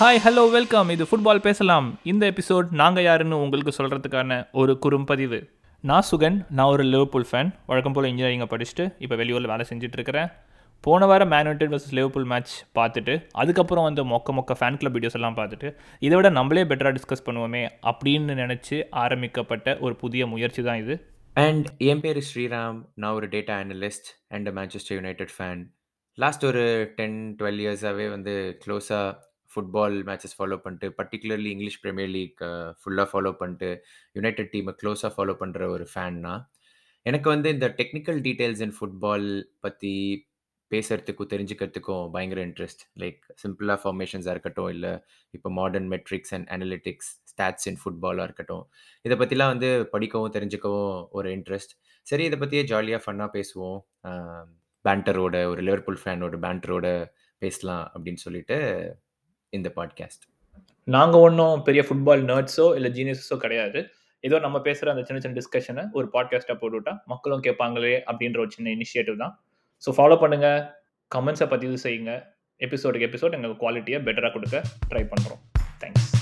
Hi hello welcome இது football பேசலாம். இந்த எபிசோட் நாங்கள் யாருன்னு உங்களுக்கு சொல்கிறதுக்கான ஒரு குறும்பதிவு நான் சுகன் நான் ஒரு லிவர்பூல் ஃபேன் வழக்கம் போல் இன்ஜினியரிங்கை படிச்சுட்டு இப்போ வெளியூரில் வேலை செஞ்சுட்டு இருக்கிறேன் போன வாரம் Man United versus Liverpool match பார்த்துட்டு அதுக்கப்புறம் வந்து மொக்க மொக்க ஃபேன் கிளப் வீடியோஸ் எல்லாம் பார்த்துட்டு இதை விட நம்மளே பெட்டராக டிஸ்கஸ் பண்ணுவோமே அப்படின்னு நினச்சி ஆரம்பிக்கப்பட்ட ஒரு புதிய முயற்சி தான் இது. அண்ட் என் பேர் ஸ்ரீராம். நான் ஒரு data analyst and Manchester United fan last ஒரு டென் டுவெல் இயர்ஸாகவே வந்து க்ளோஸாக ஃபுட்பால் மேட்சஸ் ஃபாலோ பண்ணிட்டு பர்டிகுலர்லி இங்கிலீஷ் ப்ரீமியர் லீக் ஃபுல்லாக ஃபாலோ பண்ணிட்டு யுனைடெட் டீமை க்ளோஸாக ஃபாலோ பண்ணுற ஒரு ஃபேன்னா எனக்கு வந்து இந்த டெக்னிக்கல் டீட்டெயில்ஸ் இன் ஃபுட்பால் பற்றி பேசுறதுக்கும் தெரிஞ்சுக்கிறதுக்கும் பயங்கர இன்ட்ரெஸ்ட் லைக் சிம்பிளாக ஃபார்மேஷன்ஸாக இருக்கட்டும் இல்லை இப்போ modern metrics and analytics stats in ஃபுட்பாலாக இருக்கட்டும் இதை பற்றிலாம் வந்து படிக்கவும் தெரிஞ்சுக்கவும் ஒரு இன்ட்ரெஸ்ட் சரி இதை பற்றியே ஜாலியாக ஃபன்னாக பேசுவோம். பேண்டரோட ஒரு லிவர்பூல் ஃபேனோட பேண்டரோட பேசலாம் அப்படின்னு சொல்லிட்டு இந்த பாட்காஸ்ட் நாங்கள் ஒன்றும் பெரிய ஃபுட்பால் நர்ட்ஸோ இல்லை ஜீனியஸோ கிடையாது. ஏதோ நம்ம பேசுகிற அந்த சின்ன சின்ன டிஸ்கஷனை ஒரு பாட்காஸ்ட்டாக போட்டுவிட்டா மக்களும் கேட்பாங்களே அப்படின்ற ஒரு சின்ன இனிஷியேட்டிவ் தான். ஸோ ஃபாலோ பண்ணுங்கள் கமெண்ட்ஸை பதிவு செய்யுங்க. எபிசோடுக்கு எபிசோட் எங்கள் குவாலிட்டியை பெட்டராக கொடுக்க ட்ரை பண்ணுறோம் தேங்க்ஸ்